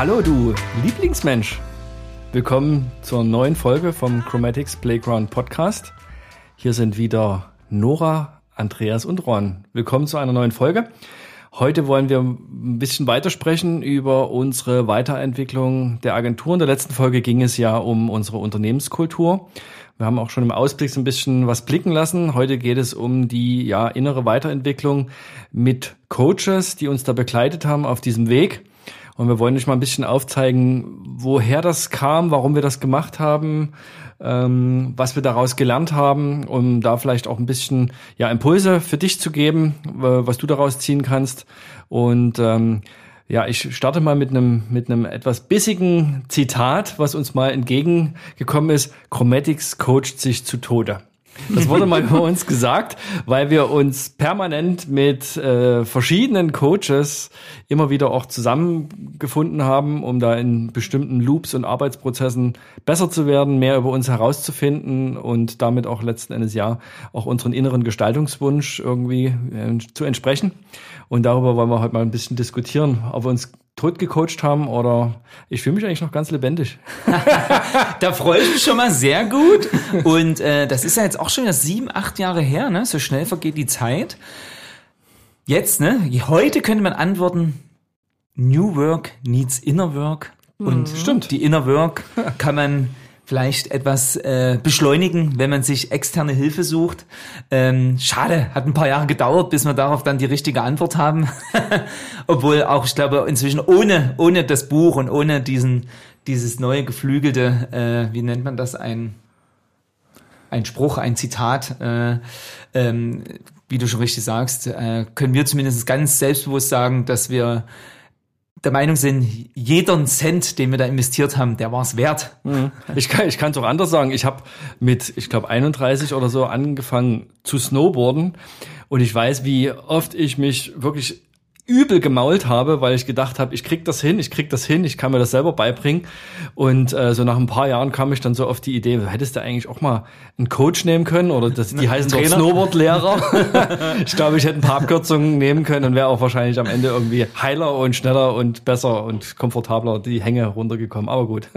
Hallo du Lieblingsmensch. Willkommen zur neuen Folge vom Chromatics Playground Podcast. Hier sind wieder Nora, Andreas und Ron. Willkommen zu einer neuen Folge. Heute wollen wir ein bisschen weitersprechen über unsere Weiterentwicklung der Agentur. In der letzten Folge ging es ja um unsere Unternehmenskultur. Wir haben auch schon im Ausblick so ein bisschen was blicken lassen. Heute geht es um die ja, innere Weiterentwicklung mit Coaches, die uns da begleitet haben auf diesem Weg. Und wir wollen euch mal ein bisschen aufzeigen, woher das kam, warum wir das gemacht haben, ähm, was wir daraus gelernt haben, um da vielleicht auch ein bisschen ja, Impulse für dich zu geben, was du daraus ziehen kannst. Und ähm, ja, ich starte mal mit einem mit einem etwas bissigen Zitat, was uns mal entgegengekommen ist. Chromatics coacht sich zu Tode. Das wurde mal bei uns gesagt, weil wir uns permanent mit äh, verschiedenen Coaches immer wieder auch zusammengefunden haben, um da in bestimmten Loops und Arbeitsprozessen besser zu werden, mehr über uns herauszufinden und damit auch letzten Endes ja auch unseren inneren Gestaltungswunsch irgendwie äh, zu entsprechen. Und darüber wollen wir heute mal ein bisschen diskutieren, ob wir uns tot gecoacht haben oder ich fühle mich eigentlich noch ganz lebendig. da freue ich mich schon mal sehr gut. Und äh, das ist ja jetzt auch schon wieder sieben, acht Jahre her, ne? So schnell vergeht die Zeit. Jetzt, ne? Heute könnte man antworten, New Work needs Inner Work. Und mhm. stimmt. Die Inner Work kann man vielleicht etwas äh, beschleunigen, wenn man sich externe Hilfe sucht. Ähm, schade, hat ein paar Jahre gedauert, bis wir darauf dann die richtige Antwort haben. Obwohl auch, ich glaube, inzwischen ohne, ohne das Buch und ohne diesen, dieses neue geflügelte, äh, wie nennt man das, ein, ein Spruch, ein Zitat, äh, ähm, wie du schon richtig sagst, äh, können wir zumindest ganz selbstbewusst sagen, dass wir der Meinung sind, jeder Cent, den wir da investiert haben, der war es wert. Mhm. Ich kann ich kann es auch anders sagen. Ich habe mit, ich glaube, 31 oder so angefangen zu snowboarden und ich weiß, wie oft ich mich wirklich übel gemault habe, weil ich gedacht habe, ich krieg das hin, ich krieg das hin, ich kann mir das selber beibringen. Und äh, so nach ein paar Jahren kam ich dann so auf die Idee, hättest du eigentlich auch mal einen Coach nehmen können oder das, die heißen dort Snowboard-Lehrer. ich glaube, ich hätte ein paar Abkürzungen nehmen können und wäre auch wahrscheinlich am Ende irgendwie heiler und schneller und besser und komfortabler die Hänge runtergekommen. Aber gut.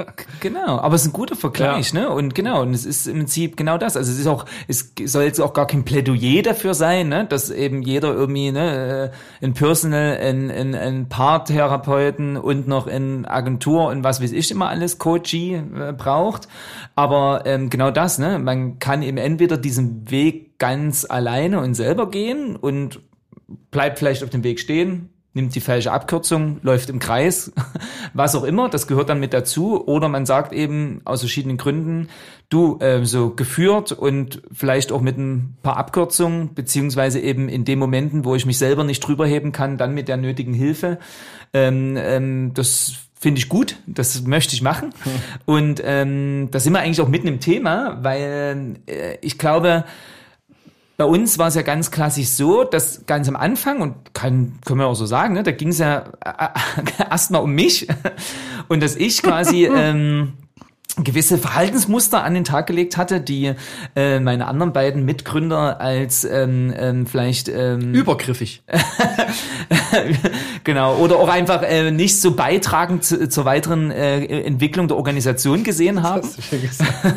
Genau, aber es ist ein guter Vergleich, ja. ne? Und genau, und es ist im Prinzip genau das. Also es ist auch, es soll jetzt auch gar kein Plädoyer dafür sein, ne? Dass eben jeder irgendwie ne, äh, ein Personal in, in, in Paartherapeuten und noch in Agentur und was weiß ich immer alles Coachie äh, braucht. Aber ähm, genau das, ne? Man kann eben entweder diesen Weg ganz alleine und selber gehen und bleibt vielleicht auf dem Weg stehen, nimmt die falsche Abkürzung, läuft im Kreis, was auch immer, das gehört dann mit dazu. Oder man sagt eben aus verschiedenen Gründen, du, äh, so geführt und vielleicht auch mit ein paar Abkürzungen, beziehungsweise eben in den Momenten, wo ich mich selber nicht drüber heben kann, dann mit der nötigen Hilfe. Ähm, ähm, das finde ich gut, das möchte ich machen. Und ähm, da sind wir eigentlich auch mitten im Thema, weil äh, ich glaube, bei uns war es ja ganz klassisch so, dass ganz am Anfang, und kann, können wir auch so sagen, ne, da ging es ja äh, äh erstmal um mich und dass ich quasi ähm, gewisse Verhaltensmuster an den Tag gelegt hatte, die äh, meine anderen beiden Mitgründer als ähm, ähm, vielleicht ähm, übergriffig. Genau oder auch einfach äh, nicht so beitragend zu, zur weiteren äh, Entwicklung der Organisation gesehen haben.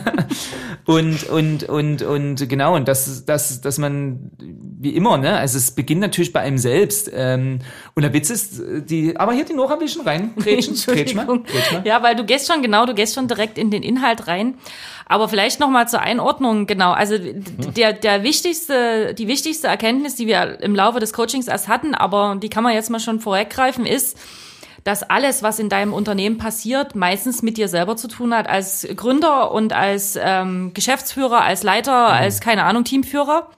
und und und und genau und das das dass man wie immer ne also es beginnt natürlich bei einem selbst ähm, und der Witz ist die aber hier die Nora will schon rein Gretchen, Gretchen, ja weil du gehst schon genau du gehst schon direkt in in den Inhalt rein. Aber vielleicht noch mal zur Einordnung, genau. Also der, der wichtigste, die wichtigste Erkenntnis, die wir im Laufe des Coachings erst hatten, aber die kann man jetzt mal schon vorweggreifen, ist, dass alles, was in deinem Unternehmen passiert, meistens mit dir selber zu tun hat, als Gründer und als ähm, Geschäftsführer, als Leiter, mhm. als, keine Ahnung, Teamführer.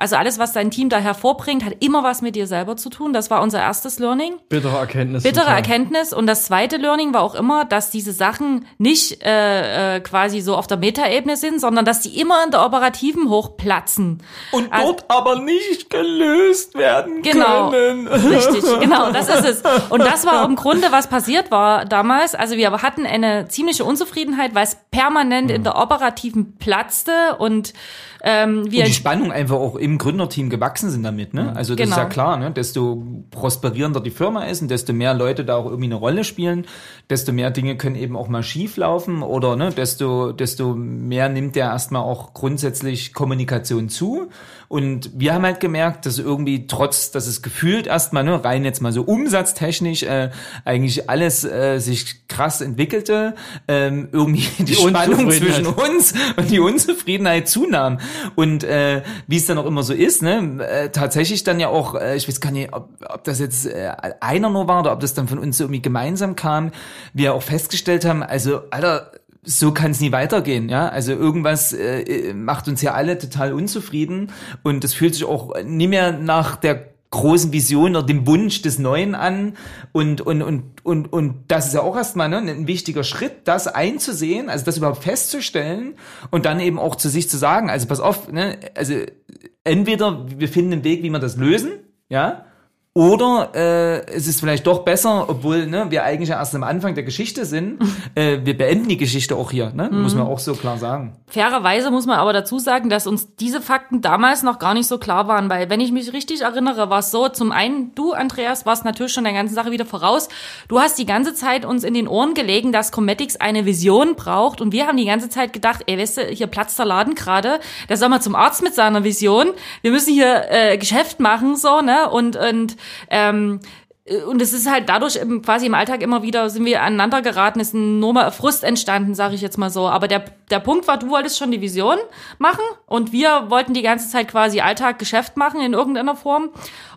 Also alles, was dein Team da hervorbringt, hat immer was mit dir selber zu tun. Das war unser erstes Learning. Bittere Erkenntnis. Bittere total. Erkenntnis. Und das zweite Learning war auch immer, dass diese Sachen nicht äh, äh, quasi so auf der Metaebene sind, sondern dass die immer in der operativen hochplatzen. Und also, dort aber nicht gelöst werden genau, können. Richtig, genau, das ist es. Und das war im Grunde, was passiert war damals. Also wir hatten eine ziemliche Unzufriedenheit, weil es permanent in der operativen platzte und ähm, wir und die Spannung einfach auch im Gründerteam gewachsen sind damit, ne? Also das genau. ist ja genau. klar, ne? Desto prosperierender die Firma ist und desto mehr Leute da auch irgendwie eine Rolle spielen, desto mehr Dinge können eben auch mal schief laufen oder ne, desto, desto mehr nimmt der erstmal auch grundsätzlich Kommunikation zu. Und wir haben halt gemerkt, dass irgendwie trotz, dass es gefühlt erstmal, ne, rein jetzt mal so umsatztechnisch, äh, eigentlich alles äh, sich krass entwickelte, ähm, irgendwie die, die Spannung zwischen uns und die Unzufriedenheit zunahm. Und äh, wie es dann auch immer so ist, ne, äh, tatsächlich dann ja auch, äh, ich weiß gar nicht, ob, ob das jetzt äh, einer nur war oder ob das dann von uns irgendwie gemeinsam kam, wir auch festgestellt haben, also, Alter, so kann es nie weitergehen, ja. Also irgendwas äh, macht uns ja alle total unzufrieden und das fühlt sich auch nie mehr nach der großen Vision oder dem Wunsch des Neuen an und und und und und das ist ja auch erstmal ne, ein wichtiger Schritt, das einzusehen, also das überhaupt festzustellen und dann eben auch zu sich zu sagen, also pass auf, ne, also entweder wir finden einen Weg, wie wir das lösen, ja, oder äh, es ist vielleicht doch besser, obwohl ne, wir eigentlich ja erst am Anfang der Geschichte sind. äh, wir beenden die Geschichte auch hier, ne? Mhm. muss man auch so klar sagen. Fairerweise muss man aber dazu sagen, dass uns diese Fakten damals noch gar nicht so klar waren, weil wenn ich mich richtig erinnere, war es so, zum einen, du, Andreas, warst natürlich schon der ganzen Sache wieder voraus. Du hast die ganze Zeit uns in den Ohren gelegen, dass Cometics eine Vision braucht und wir haben die ganze Zeit gedacht, ey, weißt du, hier platzt der Laden gerade, der soll mal zum Arzt mit seiner Vision. Wir müssen hier äh, Geschäft machen, so, ne? Und, und ähm, und es ist halt dadurch im, quasi im Alltag immer wieder sind wir aneinander geraten, ist ein enormer Frust entstanden, sage ich jetzt mal so. Aber der, der Punkt war, du wolltest schon die Vision machen und wir wollten die ganze Zeit quasi Alltag Geschäft machen in irgendeiner Form.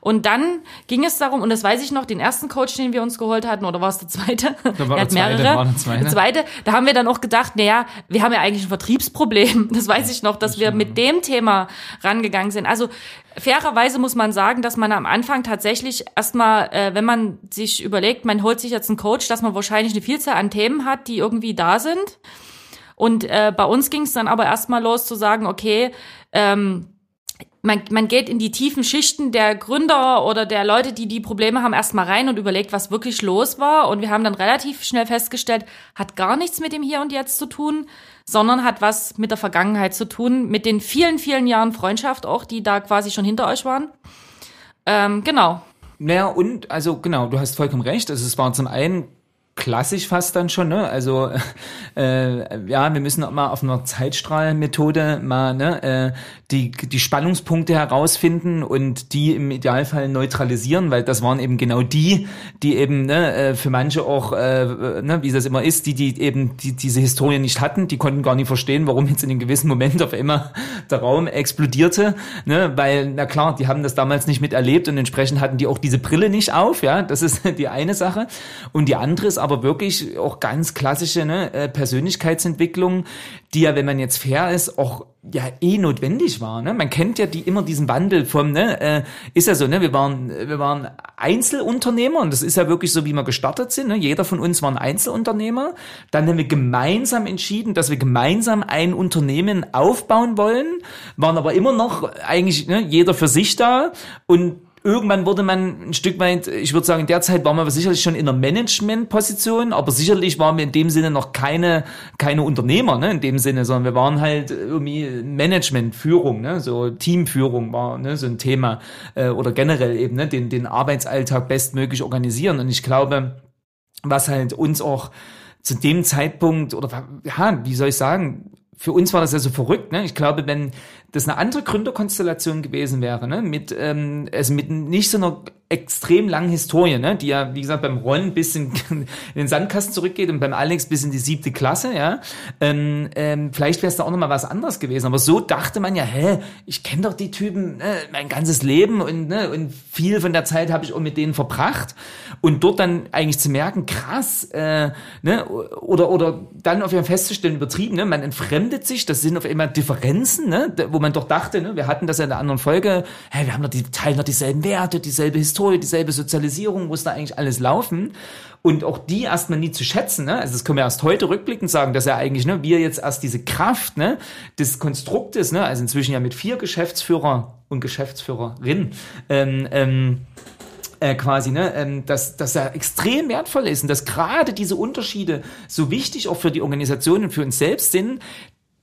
Und dann ging es darum, und das weiß ich noch, den ersten Coach, den wir uns geholt hatten, oder war es der zweite? Da war er hat mehrere. Zweite, war der zweite. Der zweite, da haben wir dann auch gedacht, naja, wir haben ja eigentlich ein Vertriebsproblem. Das weiß ich noch, dass wir mit dem Thema rangegangen sind. Also fairerweise muss man sagen, dass man am Anfang tatsächlich erstmal, äh, wenn man sich überlegt, man holt sich jetzt einen Coach, dass man wahrscheinlich eine Vielzahl an Themen hat, die irgendwie da sind. Und äh, bei uns ging es dann aber erstmal los zu sagen, okay, ähm, man, man geht in die tiefen Schichten der Gründer oder der Leute, die die Probleme haben, erstmal rein und überlegt, was wirklich los war. Und wir haben dann relativ schnell festgestellt, hat gar nichts mit dem Hier und Jetzt zu tun, sondern hat was mit der Vergangenheit zu tun, mit den vielen, vielen Jahren Freundschaft auch, die da quasi schon hinter euch waren. Ähm, genau. Naja, und, also genau, du hast vollkommen recht. Also es war zum einen klassisch fast dann schon, ne? Also äh, ja, wir müssen auch mal auf einer Zeitstrahlmethode mal ne, äh, die, die Spannungspunkte herausfinden und die im Idealfall neutralisieren, weil das waren eben genau die, die eben ne, äh, für manche auch, äh, ne, wie das immer ist, die, die eben die, diese Historie nicht hatten, die konnten gar nicht verstehen, warum jetzt in einem gewissen Moment auf immer der Raum explodierte, ne? Weil, na klar, die haben das damals nicht miterlebt und entsprechend hatten die auch diese Brille nicht auf, ja, das ist die eine Sache. Und die andere ist aber wirklich auch ganz klassische ne, äh, Persönlichkeitsentwicklung, die ja, wenn man jetzt fair ist, auch ja eh notwendig war. Ne? Man kennt ja die immer diesen Wandel vom, ne, äh, ist ja so, ne, wir waren, wir waren Einzelunternehmer und das ist ja wirklich so, wie wir gestartet sind. Ne? Jeder von uns war ein Einzelunternehmer. Dann haben wir gemeinsam entschieden, dass wir gemeinsam ein Unternehmen aufbauen wollen, waren aber immer noch eigentlich ne, jeder für sich da und irgendwann wurde man ein Stück weit, ich würde sagen, in der Zeit waren wir sicherlich schon in einer Management-Position, aber sicherlich waren wir in dem Sinne noch keine, keine Unternehmer, ne, in dem Sinne, sondern wir waren halt irgendwie Management, Führung, ne, so Teamführung war, ne, so ein Thema, äh, oder generell eben, ne, den, den Arbeitsalltag bestmöglich organisieren. Und ich glaube, was halt uns auch zu dem Zeitpunkt, oder ja, wie soll ich sagen, für uns war das ja so verrückt. Ne? Ich glaube, wenn das eine andere Gründerkonstellation gewesen wäre, ne? mit, ähm, also mit nicht so einer extrem langen Historie, ne? die ja, wie gesagt, beim Ron bis in, in den Sandkasten zurückgeht und beim Alex bis in die siebte Klasse, ja. Ähm, ähm, vielleicht wäre es da auch nochmal was anderes gewesen. Aber so dachte man ja, hä, ich kenne doch die Typen ne, mein ganzes Leben und, ne, und viel von der Zeit habe ich auch mit denen verbracht. Und dort dann eigentlich zu merken, krass, äh, ne, oder, oder dann auf einmal festzustellen, übertrieben, ne, man entfremdet sich, das sind auf einmal Differenzen, ne, wo man doch dachte, ne, wir hatten das ja in der anderen Folge, hey, wir haben doch die, teilen doch dieselben Werte, dieselbe Historie, dieselbe Sozialisierung, muss da eigentlich alles laufen. Und auch die erstmal nie zu schätzen, ne? Also das können wir erst heute rückblickend sagen, dass ja eigentlich, ne, wir jetzt erst diese Kraft, ne, des Konstruktes, ne, also inzwischen ja mit vier Geschäftsführer und Geschäftsführerin, ähm, ähm, äh, quasi, ne, ähm, dass, dass er extrem wertvoll ist und dass gerade diese Unterschiede so wichtig auch für die Organisation und für uns selbst sind,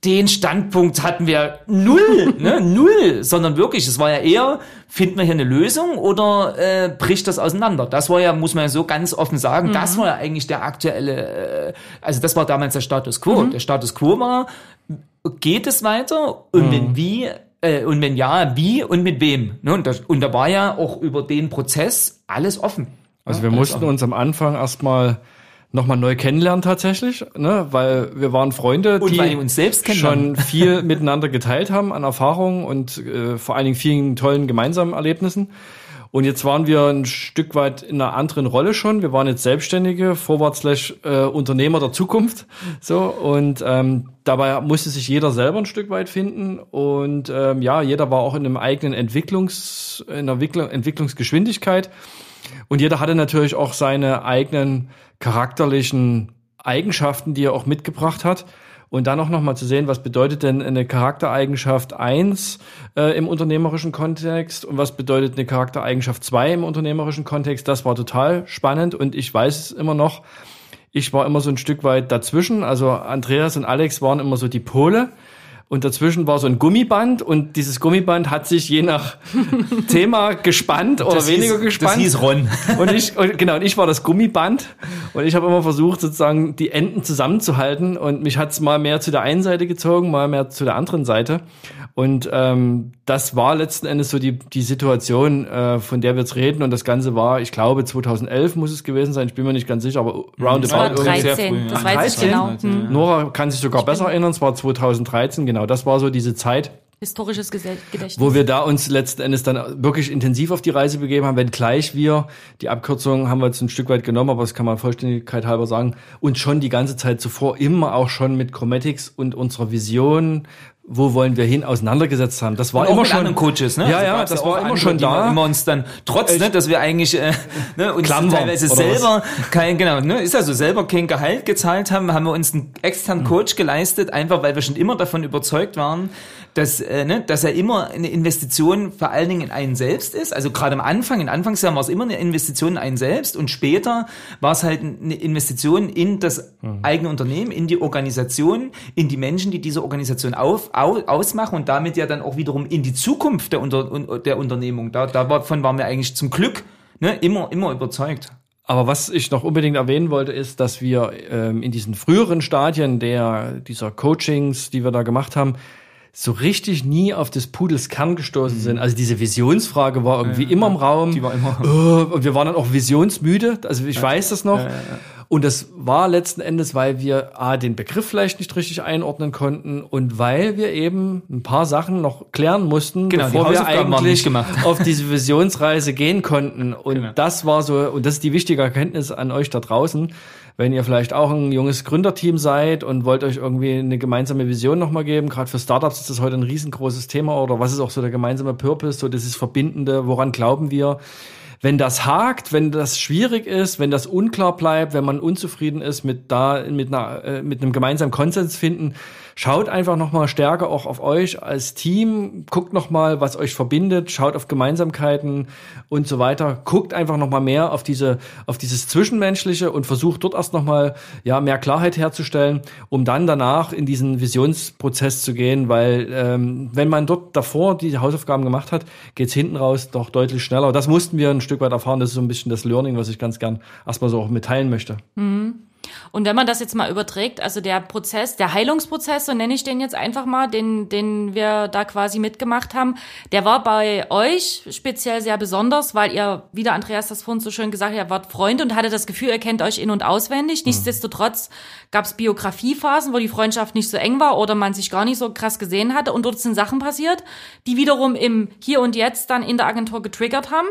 den Standpunkt hatten wir null, ne, null, sondern wirklich, es war ja eher, finden wir hier eine Lösung oder äh, bricht das auseinander? Das war ja, muss man ja so ganz offen sagen, mhm. das war ja eigentlich der aktuelle, äh, also das war damals der Status quo. Mhm. Der Status quo war, geht es weiter und mhm. wenn wie, äh, und wenn ja, wie und mit wem? Ne? Und, das, und da war ja auch über den Prozess alles offen. Also wir mussten offen. uns am Anfang erstmal nochmal neu kennenlernen tatsächlich, ne? weil wir waren Freunde, und die uns selbst schon viel miteinander geteilt haben an Erfahrungen und äh, vor allen Dingen vielen tollen gemeinsamen Erlebnissen. Und jetzt waren wir ein Stück weit in einer anderen Rolle schon. Wir waren jetzt Selbstständige, Vorwärts slash äh, Unternehmer der Zukunft. So und ähm, dabei musste sich jeder selber ein Stück weit finden. Und ähm, ja, jeder war auch in einem eigenen Entwicklungs, in einer Entwicklungsgeschwindigkeit. Und jeder hatte natürlich auch seine eigenen charakterlichen Eigenschaften, die er auch mitgebracht hat. Und dann auch nochmal zu sehen, was bedeutet denn eine Charaktereigenschaft eins äh, im unternehmerischen Kontext und was bedeutet eine Charaktereigenschaft zwei im unternehmerischen Kontext. Das war total spannend und ich weiß es immer noch, ich war immer so ein Stück weit dazwischen. Also Andreas und Alex waren immer so die Pole und dazwischen war so ein Gummiband und dieses Gummiband hat sich je nach Thema gespannt oder das weniger hieß, gespannt. Das hieß Ron. Und ich, und, genau, und ich war das Gummiband und ich habe immer versucht, sozusagen die Enden zusammenzuhalten und mich hat's mal mehr zu der einen Seite gezogen, mal mehr zu der anderen Seite. Und ähm, das war letzten Endes so die, die Situation, äh, von der wir jetzt reden. Und das Ganze war, ich glaube, 2011 muss es gewesen sein. Ich bin mir nicht ganz sicher, aber roundabout. Das war 13, das weiß ich genau. Hm. Nora kann sich sogar besser erinnern. Es war 2013, genau. Das war so diese Zeit. Historisches Gedächtnis. Wo wir da uns letzten Endes dann wirklich intensiv auf die Reise begeben haben, wenngleich wir, die Abkürzung haben wir jetzt ein Stück weit genommen, aber das kann man Vollständigkeit halber sagen, uns schon die ganze Zeit zuvor immer auch schon mit Chromatics und unserer Vision, wo wollen wir hin, auseinandergesetzt haben. Das war und immer schon anderen Coaches, ne? Ja, also ja, das war immer andere, schon da. Immer uns dann trotz, ne, dass wir eigentlich äh, ne, uns Klammer, teilweise selber was? kein genau, ne, ist also selber kein Gehalt gezahlt haben, haben wir uns einen externen hm. Coach geleistet, einfach weil wir schon immer davon überzeugt waren, dass, äh, ne, dass er immer eine Investition vor allen Dingen in einen selbst ist. Also gerade am Anfang, in Anfangsjahren war es immer eine Investition in einen selbst und später war es halt eine Investition in das mhm. eigene Unternehmen, in die Organisation, in die Menschen, die diese Organisation auf, au, ausmachen und damit ja dann auch wiederum in die Zukunft der, Unter, der Unternehmung. Da, davon waren wir eigentlich zum Glück ne, immer, immer überzeugt. Aber was ich noch unbedingt erwähnen wollte, ist, dass wir ähm, in diesen früheren Stadien der dieser Coachings, die wir da gemacht haben, so richtig nie auf des Pudels Kern gestoßen mhm. sind. Also diese Visionsfrage war irgendwie ja, immer im Raum. Die war immer. Oh, und wir waren dann auch visionsmüde. Also ich ja. weiß das noch. Ja, und das war letzten Endes, weil wir A, den Begriff vielleicht nicht richtig einordnen konnten und weil wir eben ein paar Sachen noch klären mussten, genau, bevor wir eigentlich auf diese Visionsreise gehen konnten. Und genau. das war so, und das ist die wichtige Erkenntnis an euch da draußen wenn ihr vielleicht auch ein junges Gründerteam seid und wollt euch irgendwie eine gemeinsame Vision nochmal geben, gerade für Startups ist das heute ein riesengroßes Thema oder was ist auch so der gemeinsame Purpose, so dieses Verbindende, woran glauben wir? Wenn das hakt, wenn das schwierig ist, wenn das unklar bleibt, wenn man unzufrieden ist mit da mit einer äh, mit einem gemeinsamen Konsens finden, Schaut einfach nochmal stärker auch auf euch als Team, guckt nochmal, was euch verbindet, schaut auf Gemeinsamkeiten und so weiter. Guckt einfach nochmal mehr auf diese, auf dieses Zwischenmenschliche und versucht dort erst nochmal, ja, mehr Klarheit herzustellen, um dann danach in diesen Visionsprozess zu gehen, weil, ähm, wenn man dort davor die Hausaufgaben gemacht hat, geht's hinten raus doch deutlich schneller. Das mussten wir ein Stück weit erfahren. Das ist so ein bisschen das Learning, was ich ganz gern erstmal so auch mitteilen möchte. Mhm. Und wenn man das jetzt mal überträgt, also der Prozess, der Heilungsprozess, so nenne ich den jetzt einfach mal, den, den wir da quasi mitgemacht haben, der war bei euch speziell sehr besonders, weil ihr, wie der Andreas das vorhin so schön gesagt hat, ihr wart Freunde und hatte das Gefühl, ihr kennt euch in- und auswendig. Mhm. Nichtsdestotrotz gab es Biografiephasen, wo die Freundschaft nicht so eng war oder man sich gar nicht so krass gesehen hatte und dort sind Sachen passiert, die wiederum im Hier und Jetzt dann in der Agentur getriggert haben.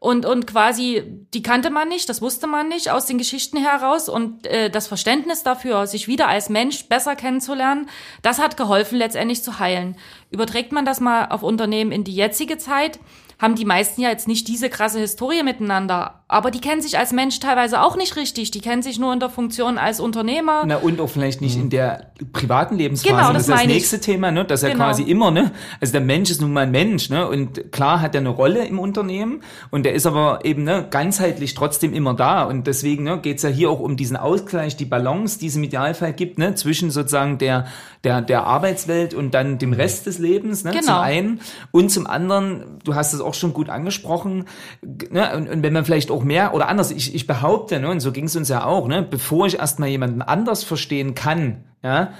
Und, und quasi, die kannte man nicht, das wusste man nicht aus den Geschichten heraus. Und äh, das Verständnis dafür, sich wieder als Mensch besser kennenzulernen, das hat geholfen, letztendlich zu heilen. Überträgt man das mal auf Unternehmen in die jetzige Zeit, haben die meisten ja jetzt nicht diese krasse Historie miteinander. Aber die kennen sich als Mensch teilweise auch nicht richtig. Die kennen sich nur in der Funktion als Unternehmer. Na, und auch vielleicht nicht in der privaten Lebensphase. Genau, das, das ist das nächste ich. Thema, ne? Das ist genau. quasi immer, ne? Also der Mensch ist nun mal ein Mensch, ne? Und klar hat er eine Rolle im Unternehmen und der ist aber eben, ne, ganzheitlich trotzdem immer da. Und deswegen, ne, geht's ja hier auch um diesen Ausgleich, die Balance, die es im Idealfall gibt, ne? Zwischen sozusagen der, der, der Arbeitswelt und dann dem Rest des Lebens, ne? Genau. Zum einen. Und zum anderen, du hast es auch schon gut angesprochen, ne? Und, und wenn man vielleicht auch auch mehr oder anders. Ich, ich behaupte, ne, und so ging es uns ja auch, ne, bevor ich erstmal jemanden anders verstehen kann, ja,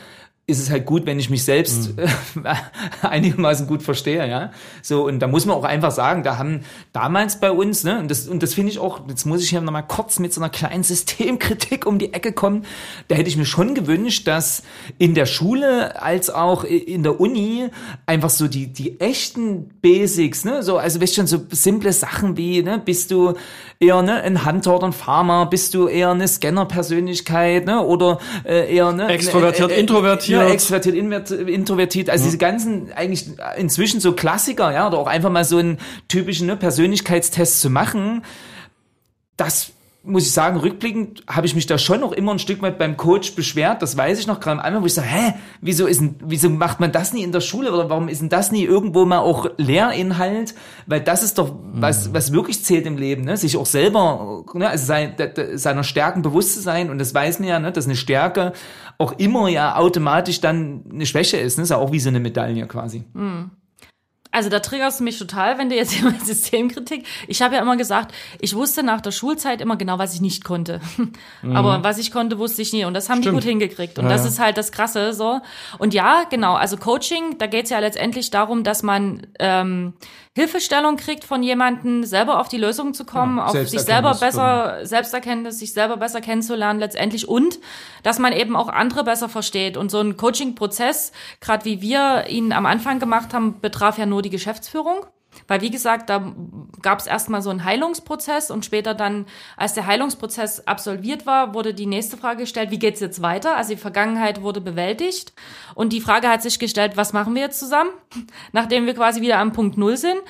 ist es halt gut, wenn ich mich selbst mhm. einigermaßen gut verstehe, ja. So, und da muss man auch einfach sagen, da haben damals bei uns, ne, und das, und das finde ich auch, jetzt muss ich hier nochmal kurz mit so einer kleinen Systemkritik um die Ecke kommen. Da hätte ich mir schon gewünscht, dass in der Schule als auch in der Uni einfach so die, die echten Basics, ne, so, also weißt schon, so simple Sachen wie, ne, bist du eher, ne, ein Hunter oder ein Farmer, bist du eher eine Scanner-Persönlichkeit, ne, oder äh, eher, ne, extrovertiert, äh, äh, introvertiert, ja, extrovertiert, introvertiert, also mhm. diese ganzen eigentlich inzwischen so Klassiker, ja, oder auch einfach mal so einen typischen ne, Persönlichkeitstest zu machen, das muss ich sagen, rückblickend habe ich mich da schon noch immer ein Stück weit beim Coach beschwert. Das weiß ich noch gerade einmal, wo ich sage, hä, wieso ist denn, wieso macht man das nie in der Schule oder warum ist denn das nie irgendwo mal auch Lehrinhalt? Weil das ist doch was, mhm. was wirklich zählt im Leben, ne? Sich auch selber, ne? also sein, seiner Stärken bewusst zu sein und das weiß man ja, ne? Dass eine Stärke auch immer ja automatisch dann eine Schwäche ist, ne? Ist ja auch wie so eine Medaille quasi. Mhm. Also da triggerst du mich total, wenn du jetzt immer Systemkritik. Ich habe ja immer gesagt, ich wusste nach der Schulzeit immer genau, was ich nicht konnte. Mhm. Aber was ich konnte, wusste ich nie. Und das haben Stimmt. die gut hingekriegt. Und ja, das ist halt das Krasse so. Und ja, genau, also Coaching, da geht's ja letztendlich darum, dass man ähm, Hilfestellung kriegt von jemandem, selber auf die Lösung zu kommen, ja, auf sich selber besser, Selbsterkenntnis, sich selber besser kennenzulernen letztendlich und dass man eben auch andere besser versteht. Und so ein Coaching-Prozess, gerade wie wir ihn am Anfang gemacht haben, betraf ja nur die Geschäftsführung. Weil, wie gesagt, da gab es erstmal so einen Heilungsprozess und später dann, als der Heilungsprozess absolviert war, wurde die nächste Frage gestellt, wie geht's jetzt weiter? Also die Vergangenheit wurde bewältigt und die Frage hat sich gestellt, was machen wir jetzt zusammen, nachdem wir quasi wieder am Punkt Null sind.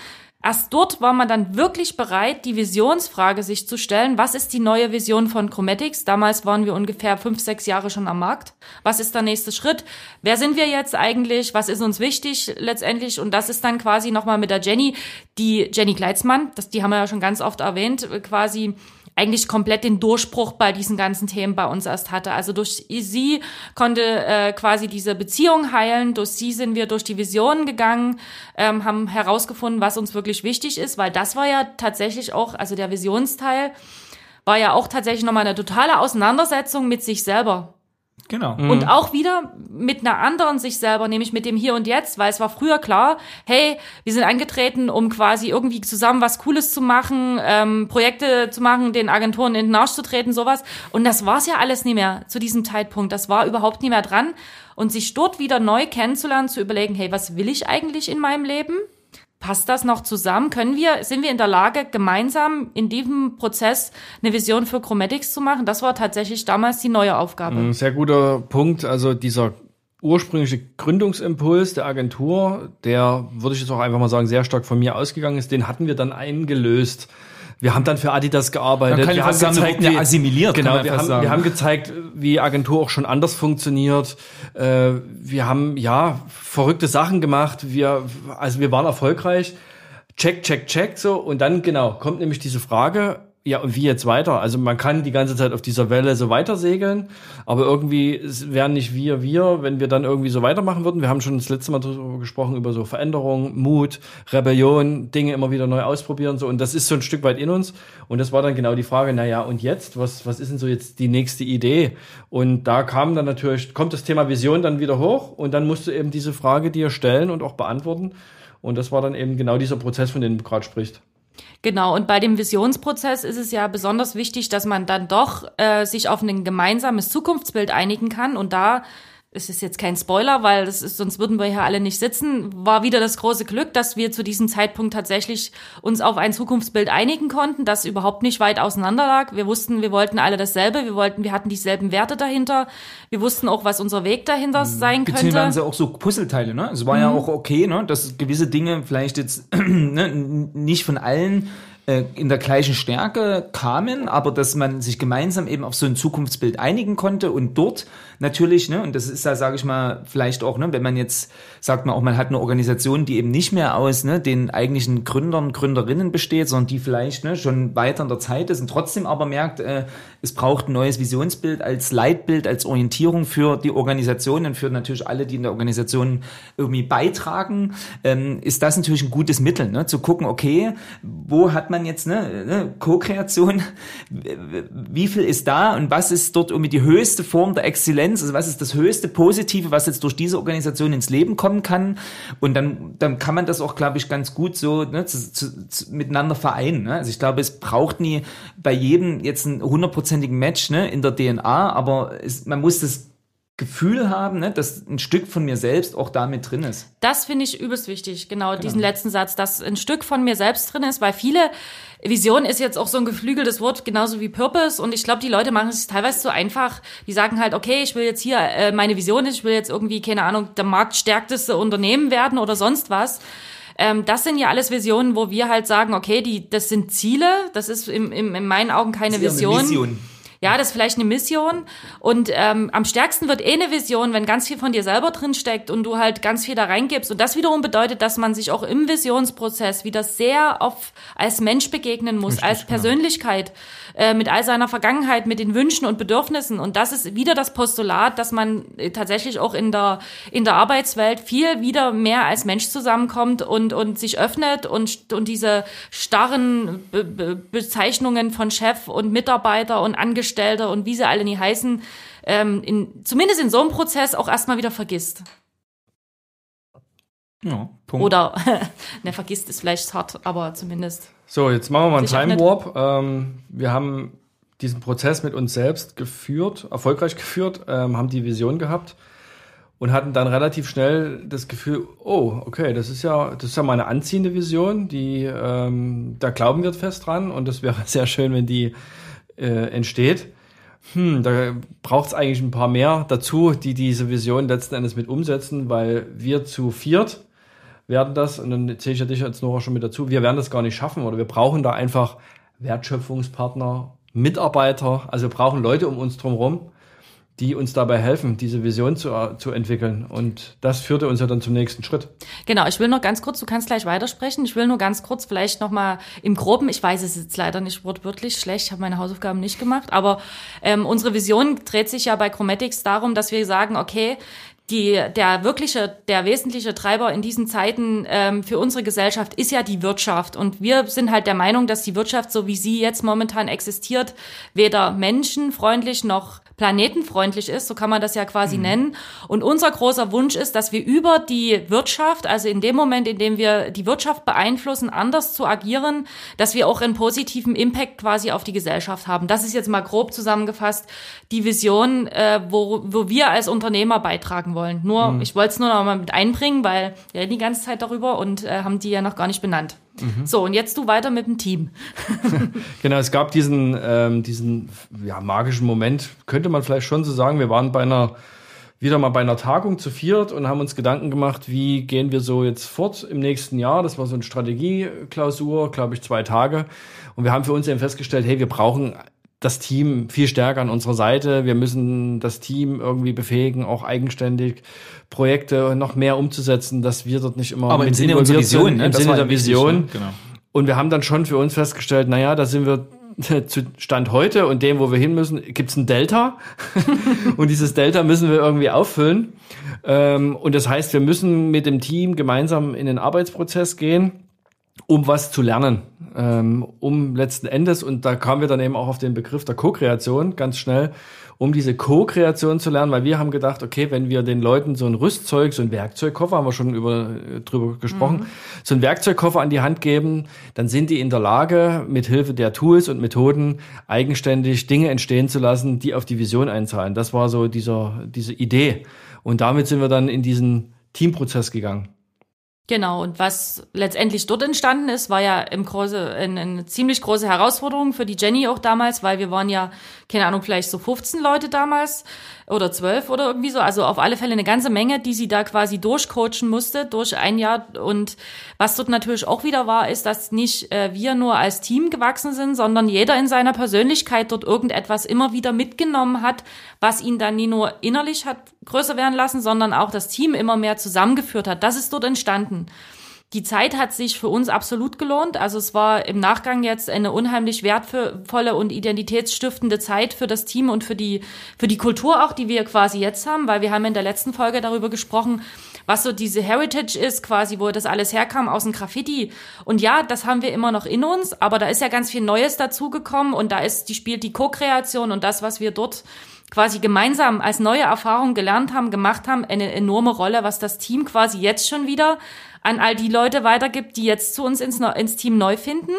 Erst dort war man dann wirklich bereit, die Visionsfrage sich zu stellen. Was ist die neue Vision von Chromatics? Damals waren wir ungefähr fünf, sechs Jahre schon am Markt. Was ist der nächste Schritt? Wer sind wir jetzt eigentlich? Was ist uns wichtig letztendlich? Und das ist dann quasi nochmal mit der Jenny, die Jenny Kleitzmann, das, die haben wir ja schon ganz oft erwähnt, quasi eigentlich komplett den Durchbruch bei diesen ganzen Themen bei uns erst hatte. Also durch sie konnte äh, quasi diese Beziehung heilen, durch sie sind wir durch die Visionen gegangen, ähm, haben herausgefunden, was uns wirklich wichtig ist, weil das war ja tatsächlich auch, also der Visionsteil war ja auch tatsächlich nochmal eine totale Auseinandersetzung mit sich selber. Genau. Mhm. Und auch wieder mit einer anderen sich selber, nämlich mit dem Hier und Jetzt, weil es war früher klar, hey, wir sind angetreten, um quasi irgendwie zusammen was Cooles zu machen, ähm, Projekte zu machen, den Agenturen in den Arsch zu treten, sowas. Und das war's ja alles nie mehr zu diesem Zeitpunkt. Das war überhaupt nie mehr dran. Und sich dort wieder neu kennenzulernen, zu überlegen, hey, was will ich eigentlich in meinem Leben? Passt das noch zusammen? Können wir, sind wir in der Lage, gemeinsam in diesem Prozess eine Vision für Chromatics zu machen? Das war tatsächlich damals die neue Aufgabe. Sehr guter Punkt. Also dieser ursprüngliche Gründungsimpuls der Agentur, der, würde ich jetzt auch einfach mal sagen, sehr stark von mir ausgegangen ist, den hatten wir dann eingelöst. Wir haben dann für Adidas gearbeitet. Wir haben gezeigt, wie, assimiliert. Genau, wir haben, wir haben gezeigt, wie Agentur auch schon anders funktioniert. Äh, wir haben ja verrückte Sachen gemacht. Wir, also wir waren erfolgreich. Check, check, check so und dann genau kommt nämlich diese Frage ja, und wie jetzt weiter? Also man kann die ganze Zeit auf dieser Welle so weiter segeln, aber irgendwie wären nicht wir wir, wenn wir dann irgendwie so weitermachen würden. Wir haben schon das letzte Mal darüber gesprochen, über so Veränderung, Mut, Rebellion, Dinge immer wieder neu ausprobieren so und das ist so ein Stück weit in uns und das war dann genau die Frage, na ja, und jetzt, was, was ist denn so jetzt die nächste Idee? Und da kam dann natürlich, kommt das Thema Vision dann wieder hoch und dann musst du eben diese Frage dir stellen und auch beantworten und das war dann eben genau dieser Prozess, von dem du gerade sprichst. Genau, und bei dem Visionsprozess ist es ja besonders wichtig, dass man dann doch äh, sich auf ein gemeinsames Zukunftsbild einigen kann und da es ist jetzt kein Spoiler, weil das ist, sonst würden wir hier alle nicht sitzen, war wieder das große Glück, dass wir zu diesem Zeitpunkt tatsächlich uns auf ein Zukunftsbild einigen konnten, das überhaupt nicht weit auseinander lag. Wir wussten, wir wollten alle dasselbe, wir wollten, wir hatten dieselben Werte dahinter, wir wussten auch, was unser Weg dahinter mhm. sein könnte. Beziehungsweise auch so Puzzleteile, ne? Es war mhm. ja auch okay, ne, dass gewisse Dinge vielleicht jetzt ne, nicht von allen in der gleichen Stärke kamen, aber dass man sich gemeinsam eben auf so ein Zukunftsbild einigen konnte und dort natürlich, ne, und das ist da, sage ich mal, vielleicht auch, ne, wenn man jetzt sagt man auch, man hat eine Organisation, die eben nicht mehr aus ne, den eigentlichen Gründern, Gründerinnen besteht, sondern die vielleicht ne, schon weiter in der Zeit ist und trotzdem aber merkt, äh, es braucht ein neues Visionsbild als Leitbild, als Orientierung für die Organisation und für natürlich alle, die in der Organisation irgendwie beitragen, ähm, ist das natürlich ein gutes Mittel, ne, zu gucken, okay, wo hat man jetzt ne, ne Co-Kreation, wie viel ist da und was ist dort irgendwie die höchste Form der Exzellenz, also was ist das höchste Positive, was jetzt durch diese Organisation ins Leben kommen kann und dann, dann kann man das auch, glaube ich, ganz gut so ne, zu, zu, zu, miteinander vereinen. Ne? Also ich glaube, es braucht nie bei jedem jetzt ein hundertprozentigen Match ne, in der DNA, aber es, man muss das Gefühl haben, ne, dass ein Stück von mir selbst auch da mit drin ist. Das finde ich übelst wichtig, genau, genau, diesen letzten Satz, dass ein Stück von mir selbst drin ist, weil viele Vision ist jetzt auch so ein geflügeltes Wort, genauso wie Purpose. Und ich glaube, die Leute machen es teilweise so einfach. Die sagen halt, okay, ich will jetzt hier, äh, meine Vision ist, ich will jetzt irgendwie, keine Ahnung, der marktstärkteste Unternehmen werden oder sonst was. Ähm, das sind ja alles Visionen, wo wir halt sagen, okay, die, das sind Ziele. Das ist im, im, in meinen Augen keine Vision. Eine Vision. Ja, das ist vielleicht eine Mission. Und ähm, am stärksten wird eh eine Vision, wenn ganz viel von dir selber drin steckt und du halt ganz viel da reingibst. Und das wiederum bedeutet, dass man sich auch im Visionsprozess wieder sehr auf als Mensch begegnen muss, Richtig, als genau. Persönlichkeit. Genau äh, mit all seiner Vergangenheit, mit den Wünschen und Bedürfnissen. Und das ist wieder das Postulat, dass man äh, tatsächlich auch in der, in der Arbeitswelt viel wieder mehr als Mensch zusammenkommt und, und sich öffnet und, und diese starren Be Be Bezeichnungen von Chef und Mitarbeiter und Angestellter und wie sie alle nie heißen, ähm, in, zumindest in so einem Prozess auch erstmal wieder vergisst. Ja, Punkt. Oder, ne, vergisst ist vielleicht hart, aber zumindest. So, jetzt machen wir mal einen Time Warp. Ähm, wir haben diesen Prozess mit uns selbst geführt, erfolgreich geführt, ähm, haben die Vision gehabt und hatten dann relativ schnell das Gefühl, oh, okay, das ist ja, das ist ja mal eine anziehende Vision, die, ähm, da glauben wir fest dran und das wäre sehr schön, wenn die äh, entsteht. Hm, da braucht es eigentlich ein paar mehr dazu, die diese Vision letzten Endes mit umsetzen, weil wir zu viert werden das, und dann zähle ich ja dich als Nora schon mit dazu, wir werden das gar nicht schaffen oder wir brauchen da einfach Wertschöpfungspartner, Mitarbeiter, also wir brauchen Leute um uns drumherum, die uns dabei helfen, diese Vision zu, zu entwickeln. Und das führte uns ja dann zum nächsten Schritt. Genau, ich will noch ganz kurz, du kannst gleich weitersprechen. Ich will nur ganz kurz vielleicht nochmal im Groben, ich weiß es jetzt leider nicht wortwörtlich schlecht, ich habe meine Hausaufgaben nicht gemacht, aber ähm, unsere Vision dreht sich ja bei Chromatics darum, dass wir sagen, okay, die, der wirkliche, der wesentliche Treiber in diesen Zeiten ähm, für unsere Gesellschaft ist ja die Wirtschaft. Und wir sind halt der Meinung, dass die Wirtschaft, so wie sie jetzt momentan existiert, weder menschenfreundlich noch planetenfreundlich ist, so kann man das ja quasi mhm. nennen. Und unser großer Wunsch ist, dass wir über die Wirtschaft, also in dem Moment, in dem wir die Wirtschaft beeinflussen, anders zu agieren, dass wir auch einen positiven Impact quasi auf die Gesellschaft haben. Das ist jetzt mal grob zusammengefasst die Vision, äh, wo, wo wir als Unternehmer beitragen wollen. Nur, mhm. ich wollte es nur noch mal mit einbringen, weil wir reden die ganze Zeit darüber und äh, haben die ja noch gar nicht benannt. Mhm. So, und jetzt du weiter mit dem Team. genau, es gab diesen, ähm, diesen ja, magischen Moment, könnte man vielleicht schon so sagen. Wir waren bei einer wieder mal bei einer Tagung zu viert und haben uns Gedanken gemacht, wie gehen wir so jetzt fort im nächsten Jahr. Das war so eine Strategieklausur, glaube ich, zwei Tage. Und wir haben für uns eben festgestellt, hey, wir brauchen das Team viel stärker an unserer Seite. Wir müssen das Team irgendwie befähigen, auch eigenständig Projekte noch mehr umzusetzen, dass wir dort nicht immer Aber im Sinne unserer Vision, ne? im das Sinne der Vision. Wichtig, ne? genau. Und wir haben dann schon für uns festgestellt, naja, da sind wir zu Stand heute und dem, wo wir hin müssen, gibt's ein Delta. und dieses Delta müssen wir irgendwie auffüllen. Ähm, und das heißt, wir müssen mit dem Team gemeinsam in den Arbeitsprozess gehen um was zu lernen, ähm, um letzten Endes, und da kamen wir dann eben auch auf den Begriff der Co-Kreation ganz schnell, um diese Co-Kreation zu lernen, weil wir haben gedacht, okay, wenn wir den Leuten so ein Rüstzeug, so ein Werkzeugkoffer, haben wir schon über, drüber gesprochen, mhm. so ein Werkzeugkoffer an die Hand geben, dann sind die in der Lage, mit Hilfe der Tools und Methoden eigenständig Dinge entstehen zu lassen, die auf die Vision einzahlen. Das war so dieser, diese Idee. Und damit sind wir dann in diesen Teamprozess gegangen. Genau, und was letztendlich dort entstanden ist, war ja im große, eine, ziemlich große Herausforderung für die Jenny auch damals, weil wir waren ja, keine Ahnung, vielleicht so 15 Leute damals oder 12 oder irgendwie so. Also auf alle Fälle eine ganze Menge, die sie da quasi durchcoachen musste, durch ein Jahr. Und was dort natürlich auch wieder war, ist, dass nicht äh, wir nur als Team gewachsen sind, sondern jeder in seiner Persönlichkeit dort irgendetwas immer wieder mitgenommen hat, was ihn dann nie nur innerlich hat größer werden lassen, sondern auch das Team immer mehr zusammengeführt hat. Das ist dort entstanden. Die Zeit hat sich für uns absolut gelohnt. Also es war im Nachgang jetzt eine unheimlich wertvolle und identitätsstiftende Zeit für das Team und für die, für die Kultur auch, die wir quasi jetzt haben, weil wir haben in der letzten Folge darüber gesprochen, was so diese Heritage ist, quasi, wo das alles herkam aus dem Graffiti. Und ja, das haben wir immer noch in uns, aber da ist ja ganz viel Neues dazugekommen und da ist, die spielt die Co-Kreation und das, was wir dort quasi gemeinsam als neue Erfahrung gelernt haben, gemacht haben, eine enorme Rolle, was das Team quasi jetzt schon wieder an all die Leute weitergibt, die jetzt zu uns ins, ins Team neu finden.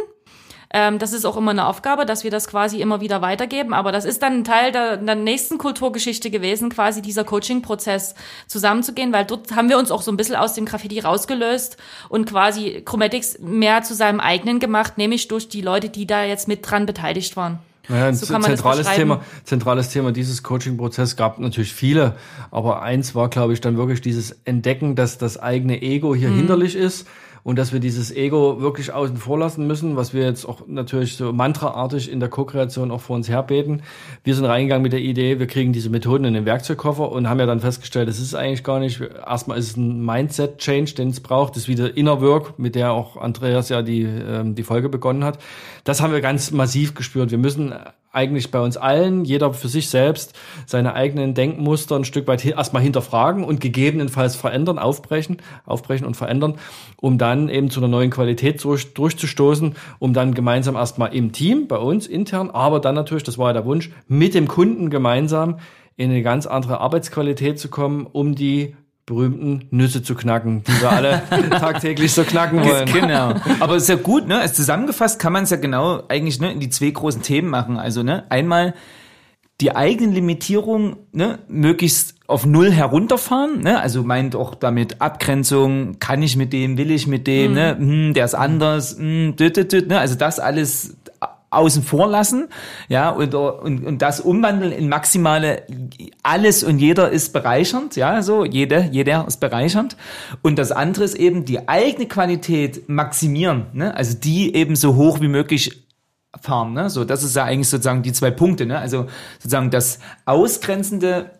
Ähm, das ist auch immer eine Aufgabe, dass wir das quasi immer wieder weitergeben. Aber das ist dann ein Teil der, der nächsten Kulturgeschichte gewesen, quasi dieser Coaching-Prozess zusammenzugehen, weil dort haben wir uns auch so ein bisschen aus dem Graffiti rausgelöst und quasi Chromatics mehr zu seinem eigenen gemacht, nämlich durch die Leute, die da jetzt mit dran beteiligt waren. Naja, ein so zentrales Thema, zentrales Thema dieses Coaching-Prozess gab natürlich viele, aber eins war, glaube ich, dann wirklich dieses Entdecken, dass das eigene Ego hier mhm. hinderlich ist und dass wir dieses Ego wirklich außen vor lassen müssen, was wir jetzt auch natürlich so mantraartig in der Co-Kreation auch vor uns herbeten. Wir sind reingegangen mit der Idee, wir kriegen diese Methoden in den Werkzeugkoffer und haben ja dann festgestellt, es ist eigentlich gar nicht, erstmal ist es ein Mindset-Change, den es braucht, das ist wieder Inner Work, mit der auch Andreas ja die, ähm, die Folge begonnen hat. Das haben wir ganz massiv gespürt. Wir müssen eigentlich bei uns allen, jeder für sich selbst, seine eigenen Denkmuster ein Stück weit erstmal hinterfragen und gegebenenfalls verändern, aufbrechen, aufbrechen und verändern, um dann eben zu einer neuen Qualität durch, durchzustoßen, um dann gemeinsam erstmal im Team, bei uns intern, aber dann natürlich, das war ja der Wunsch, mit dem Kunden gemeinsam in eine ganz andere Arbeitsqualität zu kommen, um die berühmten Nüsse zu knacken, die wir alle tagtäglich so knacken wollen. Genau. Aber ist ja gut, ne? Als zusammengefasst kann man es ja genau eigentlich ne, in die zwei großen Themen machen. Also ne, einmal die eigenen Limitierung ne, möglichst auf null herunterfahren, ne? Also meint auch damit Abgrenzung, kann ich mit dem, will ich mit dem, mhm. ne? Hm, der ist anders, hm, düt, düt, düt, ne? Also das alles außen vor lassen, ja, und, und, und das umwandeln in maximale, alles und jeder ist bereichernd, ja, so, jede, jeder ist bereichernd. Und das andere ist eben die eigene Qualität maximieren, ne, also die eben so hoch wie möglich fahren, ne, so, das ist ja eigentlich sozusagen die zwei Punkte, ne, also sozusagen das Ausgrenzende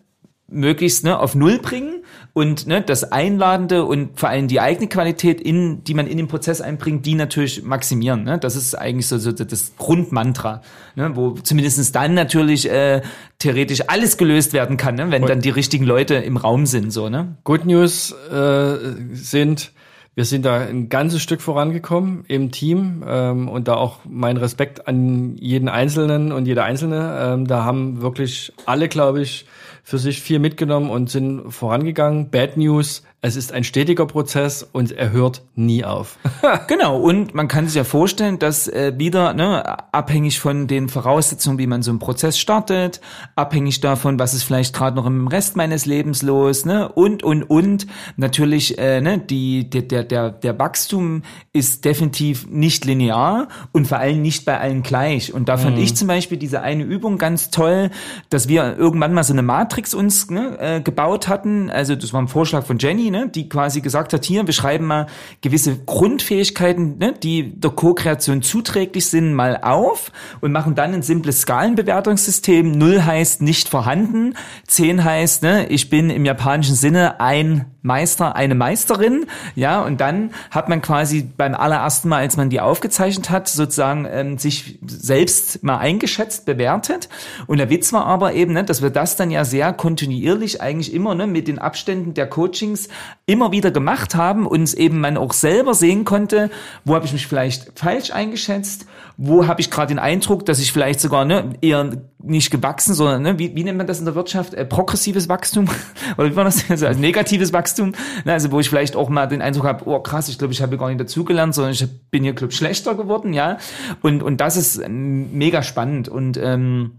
möglichst ne, auf Null bringen und ne, das Einladende und vor allem die eigene Qualität, in, die man in den Prozess einbringt, die natürlich maximieren. Ne? Das ist eigentlich so, so das Grundmantra, ne? wo zumindestens dann natürlich äh, theoretisch alles gelöst werden kann, ne? wenn und dann die richtigen Leute im Raum sind. So, ne? Good News äh, sind, wir sind da ein ganzes Stück vorangekommen im Team ähm, und da auch mein Respekt an jeden Einzelnen und jede Einzelne. Ähm, da haben wirklich alle, glaube ich, für sich viel mitgenommen und sind vorangegangen. Bad News, es ist ein stetiger Prozess und er hört nie auf. genau, und man kann sich ja vorstellen, dass äh, wieder ne, abhängig von den Voraussetzungen, wie man so einen Prozess startet, abhängig davon, was ist vielleicht gerade noch im Rest meines Lebens los, ne, und, und, und, natürlich, äh, ne, die, der, der, der, Wachstum ist definitiv nicht linear und vor allem nicht bei allen gleich. Und da fand mhm. ich zum Beispiel diese eine Übung ganz toll, dass wir irgendwann mal so eine Matrix uns ne, äh, gebaut hatten. Also das war ein Vorschlag von Jenny, ne, die quasi gesagt hat, hier, wir schreiben mal gewisse Grundfähigkeiten, ne, die der Co-Kreation zuträglich sind, mal auf und machen dann ein simples Skalenbewertungssystem. Null heißt nicht vorhanden, zehn heißt, ne, ich bin im japanischen Sinne ein Meister, eine Meisterin, ja, und dann hat man quasi beim allerersten Mal, als man die aufgezeichnet hat, sozusagen ähm, sich selbst mal eingeschätzt, bewertet. Und der Witz war aber eben, ne, dass wir das dann ja sehr kontinuierlich eigentlich immer ne, mit den Abständen der Coachings immer wieder gemacht haben und eben man auch selber sehen konnte, wo habe ich mich vielleicht falsch eingeschätzt, wo habe ich gerade den Eindruck, dass ich vielleicht sogar ne, eher nicht gewachsen, sondern ne, wie, wie nennt man das in der Wirtschaft? Äh, progressives Wachstum oder wie war das? Also, also negatives Wachstum, ne, also wo ich vielleicht auch mal den Eindruck habe, oh krass, ich glaube, ich habe gar nicht dazugelernt, sondern ich bin hier glaube schlechter geworden, ja. Und und das ist mega spannend und ähm,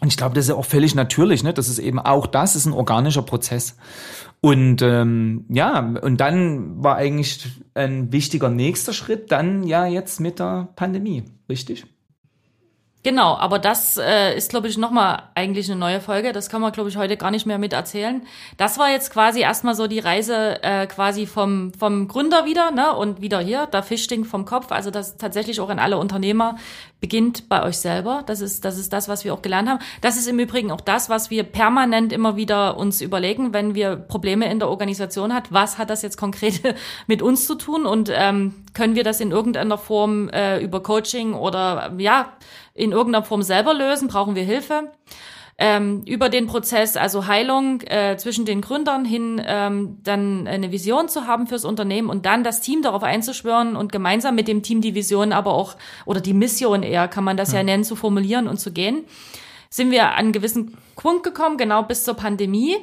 und ich glaube, das ist ja auch völlig natürlich, ne? Das ist eben auch das ist ein organischer Prozess. Und ähm, ja, und dann war eigentlich ein wichtiger nächster Schritt dann ja jetzt mit der Pandemie, richtig? Genau, aber das äh, ist, glaube ich, nochmal eigentlich eine neue Folge. Das kann man, glaube ich, heute gar nicht mehr mit erzählen. Das war jetzt quasi erstmal so die Reise äh, quasi vom, vom Gründer wieder, ne? Und wieder hier, der Fischding vom Kopf. Also das tatsächlich auch an alle Unternehmer beginnt bei euch selber. Das ist, das ist das, was wir auch gelernt haben. Das ist im Übrigen auch das, was wir permanent immer wieder uns überlegen, wenn wir Probleme in der Organisation hat. Was hat das jetzt konkret mit uns zu tun? Und ähm, können wir das in irgendeiner Form äh, über Coaching oder ja, in irgendeiner Form selber lösen? Brauchen wir Hilfe? Ähm, über den Prozess, also Heilung äh, zwischen den Gründern hin, ähm, dann eine Vision zu haben fürs Unternehmen und dann das Team darauf einzuschwören und gemeinsam mit dem Team die Vision aber auch, oder die Mission eher, kann man das ja, ja nennen, zu formulieren und zu gehen, sind wir an einen gewissen Punkt gekommen, genau bis zur Pandemie.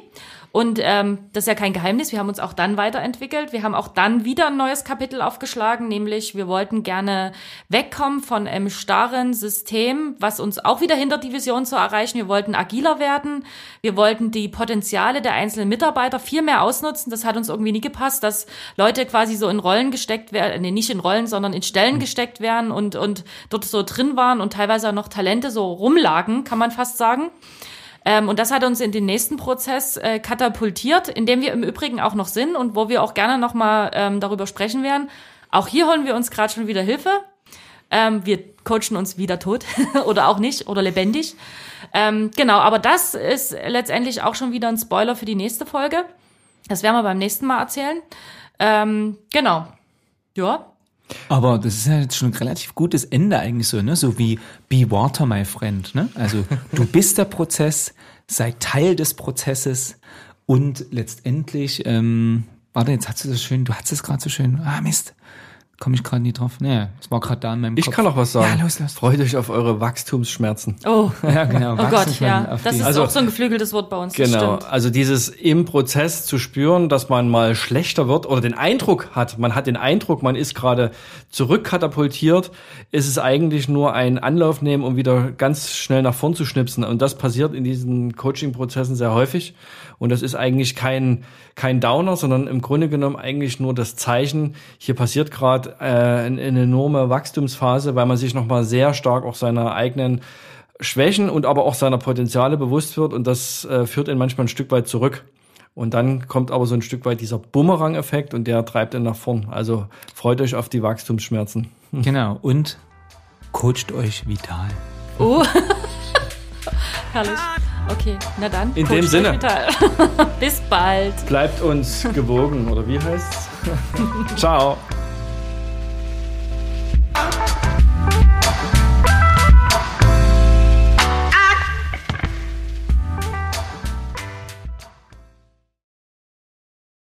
Und ähm, das ist ja kein Geheimnis, wir haben uns auch dann weiterentwickelt. Wir haben auch dann wieder ein neues Kapitel aufgeschlagen, nämlich wir wollten gerne wegkommen von einem starren System, was uns auch wieder hindert, die Vision zu erreichen. Wir wollten agiler werden. Wir wollten die Potenziale der einzelnen Mitarbeiter viel mehr ausnutzen. Das hat uns irgendwie nie gepasst, dass Leute quasi so in Rollen gesteckt werden, nee, nicht in Rollen, sondern in Stellen mhm. gesteckt werden und, und dort so drin waren und teilweise auch noch Talente so rumlagen, kann man fast sagen. Ähm, und das hat uns in den nächsten Prozess äh, katapultiert, in dem wir im Übrigen auch noch sind und wo wir auch gerne nochmal ähm, darüber sprechen werden. Auch hier holen wir uns gerade schon wieder Hilfe. Ähm, wir coachen uns wieder tot oder auch nicht oder lebendig. Ähm, genau, aber das ist letztendlich auch schon wieder ein Spoiler für die nächste Folge. Das werden wir beim nächsten Mal erzählen. Ähm, genau. Ja, aber das ist ja jetzt schon ein relativ gutes Ende eigentlich so, ne? So wie Be Water, my friend, ne? Also du bist der Prozess, sei Teil des Prozesses und letztendlich, ähm, warte, jetzt hast du das schön, du hast es gerade so schön, ah Mist, komme ich gerade nie drauf. Nee, es war gerade da in meinem ich Kopf. Ich kann auch was sagen. Ja, los, los. Freut euch auf eure Wachstumsschmerzen. Oh, ja, genau. oh Gott, ja. Das ist also, auch so ein geflügeltes Wort bei uns. Genau. Also dieses im Prozess zu spüren, dass man mal schlechter wird oder den Eindruck hat, man hat den Eindruck, man ist gerade zurückkatapultiert, ist es eigentlich nur ein Anlauf nehmen, um wieder ganz schnell nach vorn zu schnipsen. Und das passiert in diesen Coaching-Prozessen sehr häufig. Und das ist eigentlich kein, kein Downer, sondern im Grunde genommen eigentlich nur das Zeichen, hier passiert gerade äh, eine, eine enorme Wachstumsphase, weil man sich nochmal sehr stark auch seiner eigenen Schwächen und aber auch seiner Potenziale bewusst wird und das äh, führt ihn manchmal ein Stück weit zurück. Und dann kommt aber so ein Stück weit dieser Bumerang-Effekt und der treibt ihn nach vorn. Also freut euch auf die Wachstumsschmerzen. Genau. Und coacht euch vital. Oh. Herrlich. Okay, na dann. In dem Sinne. Bis bald. Bleibt uns gewogen, oder wie heißt's? Ciao.